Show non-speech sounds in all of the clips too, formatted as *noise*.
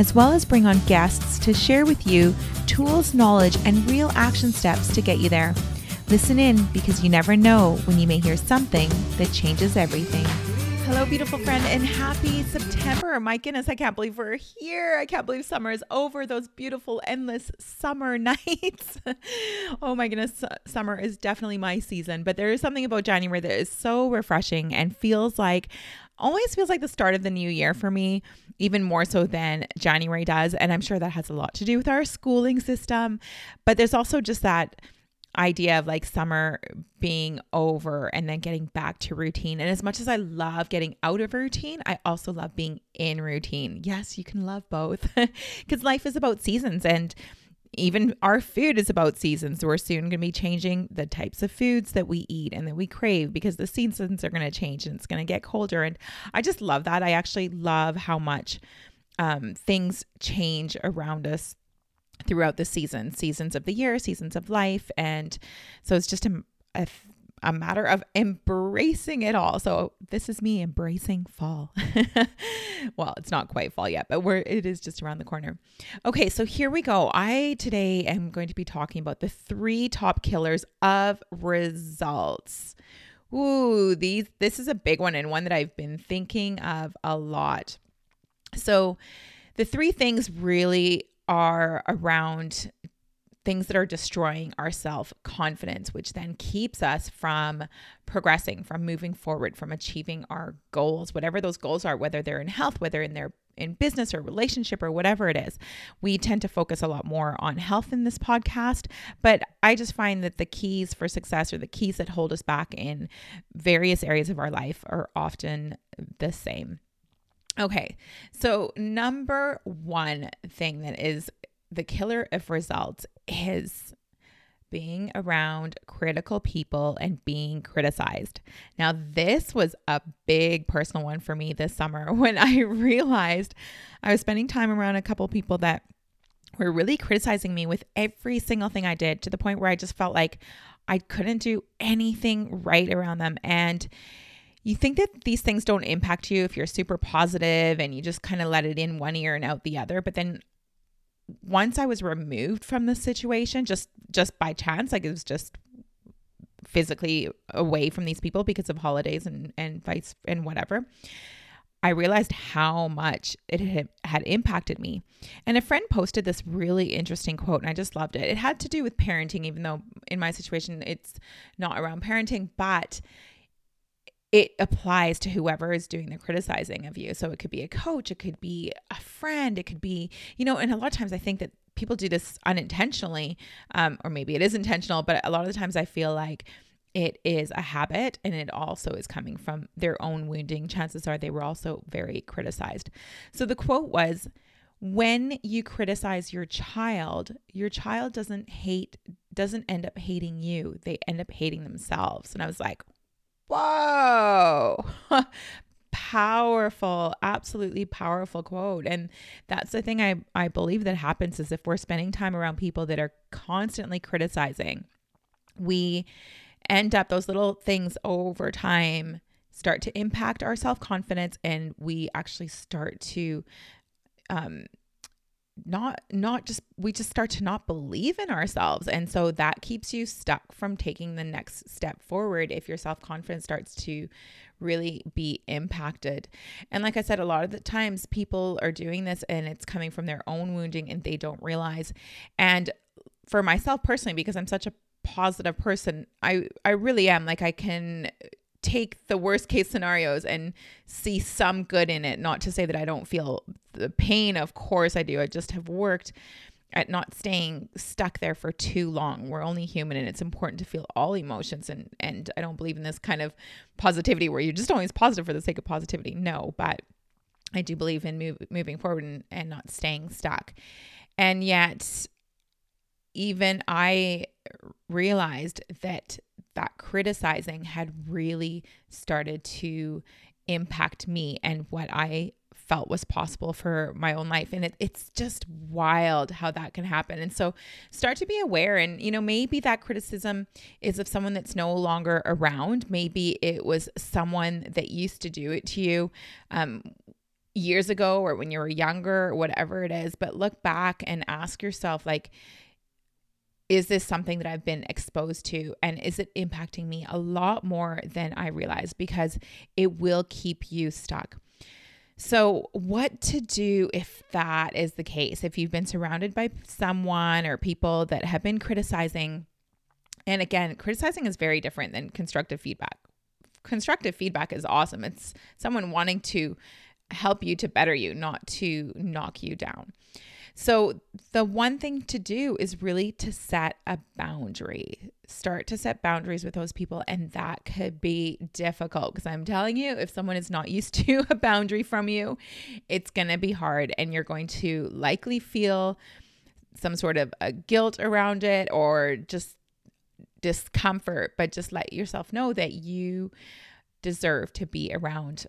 as well as bring on guests to share with you tools, knowledge, and real action steps to get you there. Listen in because you never know when you may hear something that changes everything. Hello, beautiful friend, and happy September. My goodness, I can't believe we're here. I can't believe summer is over. Those beautiful, endless summer *laughs* nights. oh my goodness, summer is definitely my season, but there is something about January that is so refreshing and feels like always feels like the start of the new year for me, even more so than January does. And I'm sure that has a lot to do with our schooling system. But there's also just that idea of like summer being over and then getting back to routine. And as much as I love getting out of routine, I also love being in routine. Yes, you can love both *laughs* because life is about seasons and even our food is about seasons. We're soon going to be changing the types of foods that we eat and that we crave because the seasons are going to change and it's going to get colder. And I just love that. I actually love how much um, things change around us throughout the season, seasons of the year, seasons of life. And so it's just a, a a matter of embracing it all. So this is me embracing fall. *laughs* well, it's not quite fall yet, but we're it is just around the corner. Okay, so here we go. I today am going to be talking about the three top killers of results. Ooh, these this is a big one and one that I've been thinking of a lot. So the three things really are around things that are destroying our self confidence, which then keeps us from progressing, from moving forward, from achieving our goals, whatever those goals are, whether they're in health, whether in their in business or relationship or whatever it is. We tend to focus a lot more on health in this podcast, but I just find that the keys for success or the keys that hold us back in various areas of our life are often the same. Okay, so number one thing that is the killer of results is being around critical people and being criticized. Now, this was a big personal one for me this summer *laughs* when I realized I was spending time around a couple people that were really criticizing me with every single thing I did to the point where I just felt like I couldn't do anything right around them. And you think that these things don't impact you if you're super positive and you just kind of let it in one ear and out the other. But then once I was removed from the situation, just just by chance, like it was just physically away from these people because of holidays and and vice and whatever. I realized how much it had impacted me. And a friend posted this really interesting quote, and I just loved it. It had to do with parenting, even though in my situation it's not around parenting, but it applies to whoever is doing the criticizing of you. So it could be a coach, it could be a friend, it could be, you know, and a lot of times I think that people do this unintentionally, um, or maybe it is intentional, but a lot of the times I feel like it is a habit and it also is coming from their own wounding. Chances are they were also very criticized. So the quote was, when you criticize your child, your child doesn't hate, doesn't end up hating you. They end up hating themselves. And I was like, whoa. *laughs* Powerful absolutely powerful quote. And that's the thing i i believe that happens is if we're spending time around people that are constantly criticizing we end up those little things over time start to impact our self-confidence and we actually start to um not not just we just start to not believe in ourselves. And so that keeps you stuck from taking the next step forward if your self-confidence starts to really be impacted. And like i said a lot of the times people are doing this and it's coming from their own wounding and they don't realize. And for myself personally because i'm such a positive person i i really am. Like i can take the worst case scenarios and see some good in it. Not to say that I don't feel the pain, of course I do. I just have worked at not staying stuck there for too long. We're only human and it's important to feel all emotions and and I don't believe in this kind of positivity where you're just always positive for the sake of positivity. No, but I do believe in move, moving forward and, and not staying stuck. And yet, even I realized that that criticizing had really started to impact me and what I felt was possible for my own life. And it, it's just wild how that can happen. And so start to be aware. And, you know, maybe that criticism is of someone that's no longer around. Maybe it was someone that used to do it to you. Um, years ago or when you were younger or whatever it is but look back and ask yourself like is this something that I've been exposed to? And is it impacting me a lot more than I realize? Because it will keep you stuck. So, what to do if that is the case? If you've been surrounded by someone or people that have been criticizing, and again, criticizing is very different than constructive feedback. Constructive feedback is awesome. It's someone wanting to help you to better you, not to knock you down. So, the one thing to do is really to set a boundary. Start to set boundaries with those people, and that could be difficult because I'm telling you, if someone is not used *laughs* to a boundary from you, it's going to be hard, and you're going to likely feel some sort of a guilt around it or just discomfort. But just let yourself know that you deserve to be around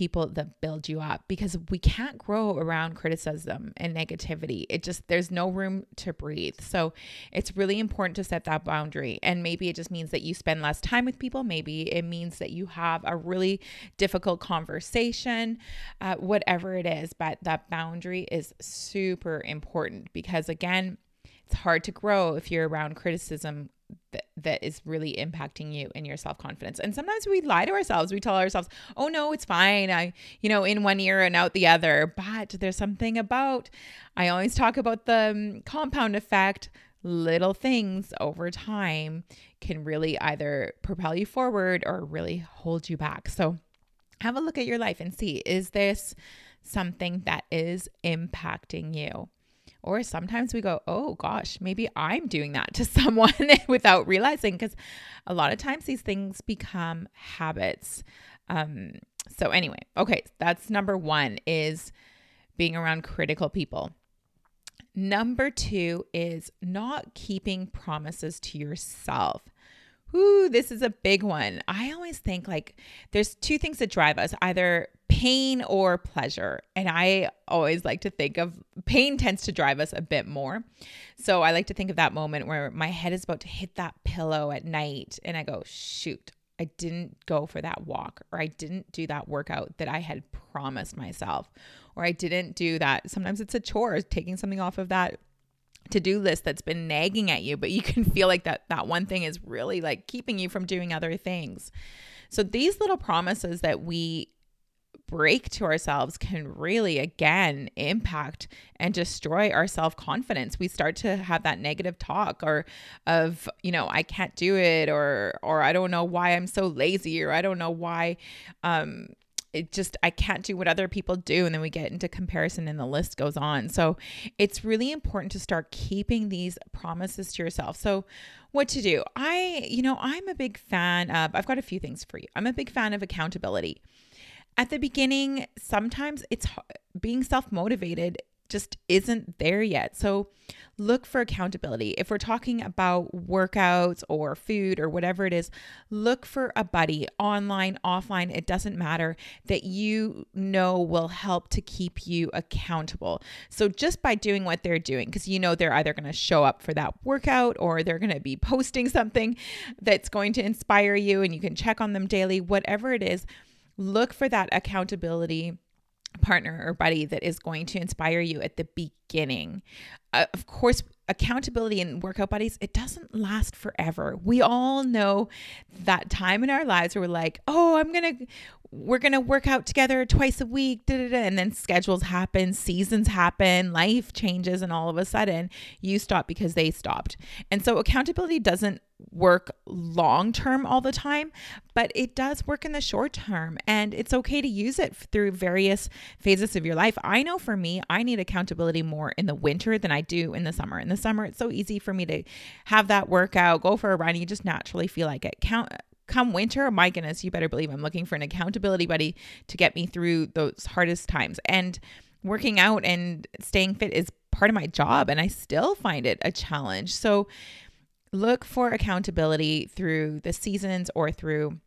people that build you up because we can't grow around criticism and negativity. It just, there's no room to breathe. So it's really important to set that boundary. And maybe it just means that you spend less time with people. Maybe it means that you have a really difficult conversation, uh, whatever it is. But that boundary is super important because, again, it's hard to grow if you're around criticism that, that is really impacting you and your self-confidence. And sometimes we lie to ourselves. We tell ourselves oh no it's fine. I you know in one ear and out the other. But there's something about i always talk about the um, compound effect. Little things over time can really either propel you forward or really hold you back. So have a look at your life and see is this something that is impacting you or sometimes we go, oh gosh, maybe I'm doing that to *laughs* someone *laughs* without realizing, because a lot of times these things become habits. Um, so, anyway, okay, that's number one is being around critical people. Number two is not keeping promises to yourself. Ooh, this is a big one. I always think like there's two things that drive us either pain or pleasure. And I always like to think of pain tends to drive us a bit more. So I like to think of that moment where my head is about to hit that pillow at night and I go, shoot, I didn't go for that walk or I didn't do that workout that I had promised myself or I didn't do that. Sometimes it's a chore, taking something off of that to-do list that's been nagging at you, but you can feel like that that one thing is really like keeping you from doing other things. So these little promises that we break to ourselves can really again impact and destroy our self-confidence we start to have that negative talk or of you know i can't do it or or i don't know why i'm so lazy or i don't know why um it just I can't do what other people do and then we get into comparison and the list goes on. So it's really important to start keeping these promises to yourself. So what to do? I you know, I'm a big fan of I've got a few things for you. I'm a big fan of accountability at the beginning, sometimes it's being self motivated just isn't there yet. So look for accountability. If we're talking about workouts or food or whatever it is, look for a buddy online, offline, it doesn't matter that you know will help to keep you accountable. So just by doing what they're doing, because you know they're either going to show up for that workout or they're going to be *laughs* posting something that's going to inspire you and you can check on them daily, whatever it is look for that accountability partner or buddy that is going to inspire you at the beginning. Uh, of course, accountability and workout buddies, it doesn't last forever. We all know that time in our lives where we're like, oh, I'm going to, we're going to work out together twice a week, da, da, da. and then schedules happen, seasons happen, life changes, and all of a sudden you stop because they stopped. And so accountability doesn't work long term all the time, but it does work in the short term. And it's okay to use it through various phases of your life. I know for me, I need accountability more in the winter than I do in the summer. In the summer, it's so easy for me to have that workout, go for a run. You just naturally feel like it. Count come winter, my goodness, you better believe I'm looking for an accountability buddy to get me through those hardest times. And working out and staying fit is part of my job, and I still find it a challenge. So look for accountability through the seasons or through,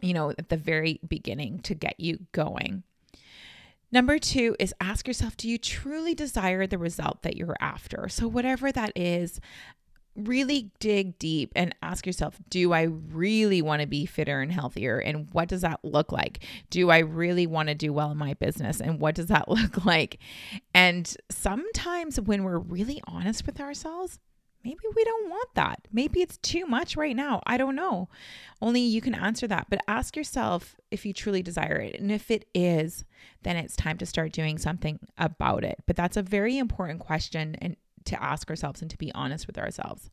you know, at the very beginning to get you going. Number two is ask yourself do you truly desire the result that you're after? So, whatever that is, really dig deep and ask yourself do I really want to be fitter and healthier? And what does that look like? Do I really want to do well in my business? And what does that *laughs* look like? And sometimes when we're really honest with ourselves, maybe we don't want that. Maybe it's too much right now. I don't know. Only you can answer that. But ask yourself if you truly desire it. And if it is, then it's time to start doing something about it. But that's a very important question and to ask ourselves and to be honest with ourselves.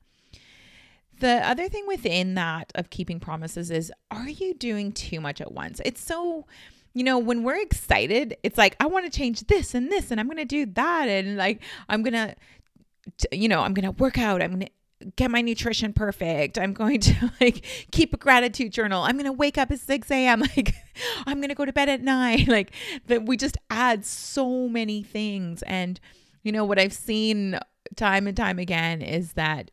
The other thing within that of keeping promises is are you doing too much at once? It's so you know, when we're excited, it's like, I want to change this and this, and I'm going to do that. And like, I'm going to, you know, I'm going to work out. I'm going to get my nutrition perfect. I'm going to *laughs* like keep a gratitude journal. I'm going to wake up at 6 a.m. *laughs* Like, I'm going to go to bed at nine. *laughs* Like, that we just add so many things. And, you know, what I've seen time and time again is that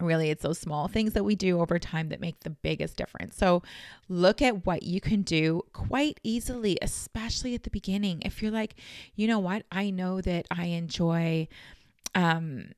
really it's those small things that we do over time that make the biggest difference. So look at what you can do quite easily, especially at the beginning. If you're like, you know what, I know that I enjoy um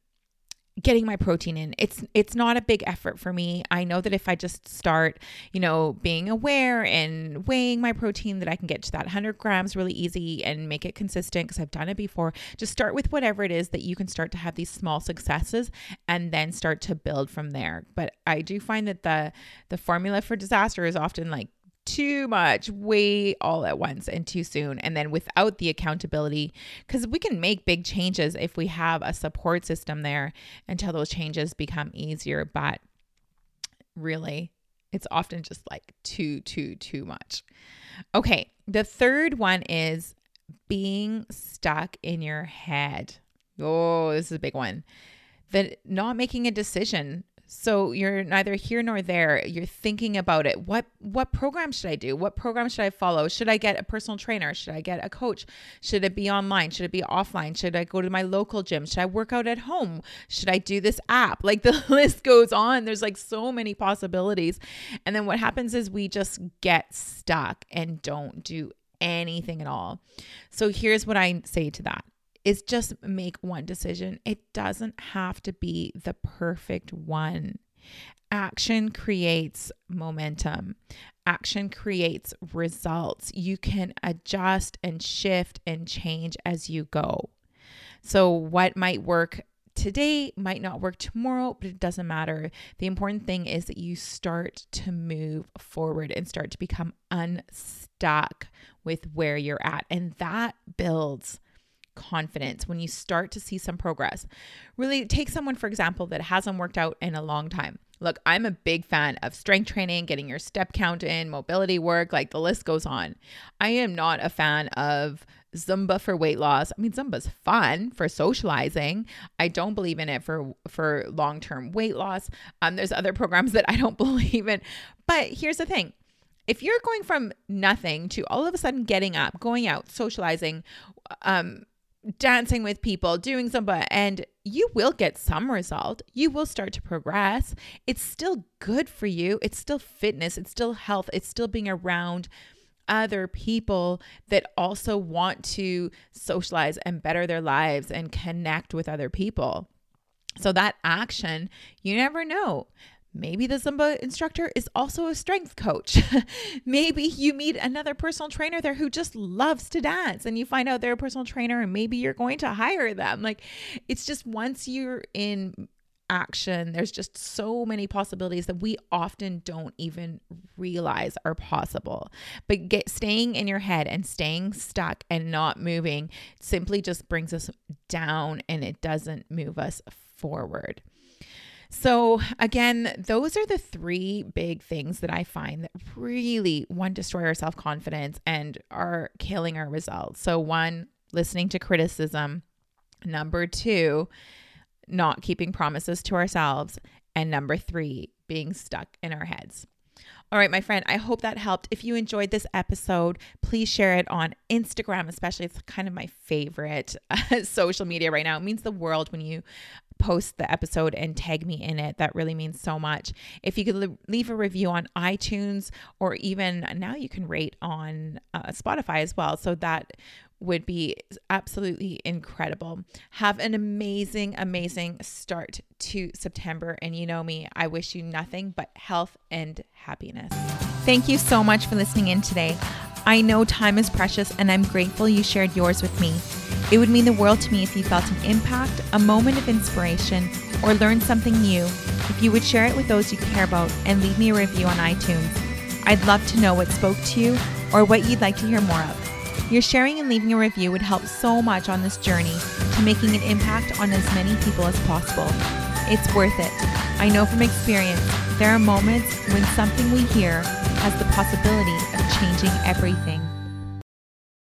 getting my protein in. It's it's not a big effort for me. I know that if I just start, you know, being aware and weighing my protein that I can get to that 100 grams really easy and make it consistent because I've done it before. Just start with whatever it is that you can start to have these small successes and then start to build from there. But I do find that the the formula for disaster is often like too much way all at once and too soon and then without the accountability because we can make big changes if we have a support system there until those changes become easier but really it's often just like too too too much. Okay the third one is being stuck in your head. Oh this is a big one. The not making a decision so you're neither here nor there. You're thinking about it. What what program should I do? What program should I follow? Should I get a personal trainer? Should I get a coach? Should it be online? Should it be offline? Should I go to my local gym? Should I work out at home? Should I do this app? *laughs* Like the list goes on. There's like so many possibilities. And then what happens is we just get stuck and don't do anything at all. So here's what I say to that is just make one decision. It doesn't have to be the perfect one. Action creates momentum. Action creates results. You can adjust and shift and change as you go. So, what might work today might not work tomorrow, but it doesn't matter. The important thing is that you start to move forward and start to become unstuck with where you're at. And that builds confidence when you start to see some progress. Really take someone, for example, that hasn't worked out in a long time. Look, I'm a big fan of strength training, getting your step count in, mobility work, like the list goes on. I am not a fan of Zumba for weight loss. I mean, Zumba's fun for socializing. I don't believe in it for for long-term weight loss. Um, there's other programs that I don't *laughs* believe in. But here's the thing. If you're going from nothing to all of a sudden getting up, going out, socializing, um, dancing with people, doing Zumba, and you will get some result. You will start to progress. It's still good for you. It's still fitness. It's still health. It's still being around other people that also want to socialize and better their lives and connect with other people. So, that action, you never know. Maybe the Zumba instructor is also a strength coach. *laughs* maybe you meet another personal trainer there who just loves to dance and you find out they're a personal trainer and maybe you're going to hire them. Like it's just once you're in action, there's just so many possibilities that we often don't even realize are possible. But get staying in your head and staying stuck and not moving simply just brings us down and it doesn't move us forward. So, again, those are the three big things that I find that really one destroy our self confidence and are killing our results. So, one, listening to criticism. Number two, not keeping promises to ourselves. And number three, being stuck in our heads. All right, my friend, I hope that helped. If you enjoyed this episode, please share it on Instagram, especially. It's kind of my favorite uh, *laughs* social media right now. It means the world when you post the episode and tag me in it. That really means so much. If you could leave a review on iTunes or even now you can rate on uh, Spotify as well. So that would be absolutely incredible. Have an amazing, amazing start to September. And you know me, I wish you nothing but health and happiness. Thank you so much for listening in today. I know time is precious and I'm grateful you shared yours with me. It would mean the world to me if you felt an impact, a moment of inspiration, or learned something new. If you would share it with those you care about and leave me a review on iTunes. I'd love to know what spoke to you or what you'd like to hear more of. Your sharing and leaving a review would help so much on this journey to making an impact on as many people as possible. It's worth it. I know from experience, there are moments when something we hear has the possibility of changing everything.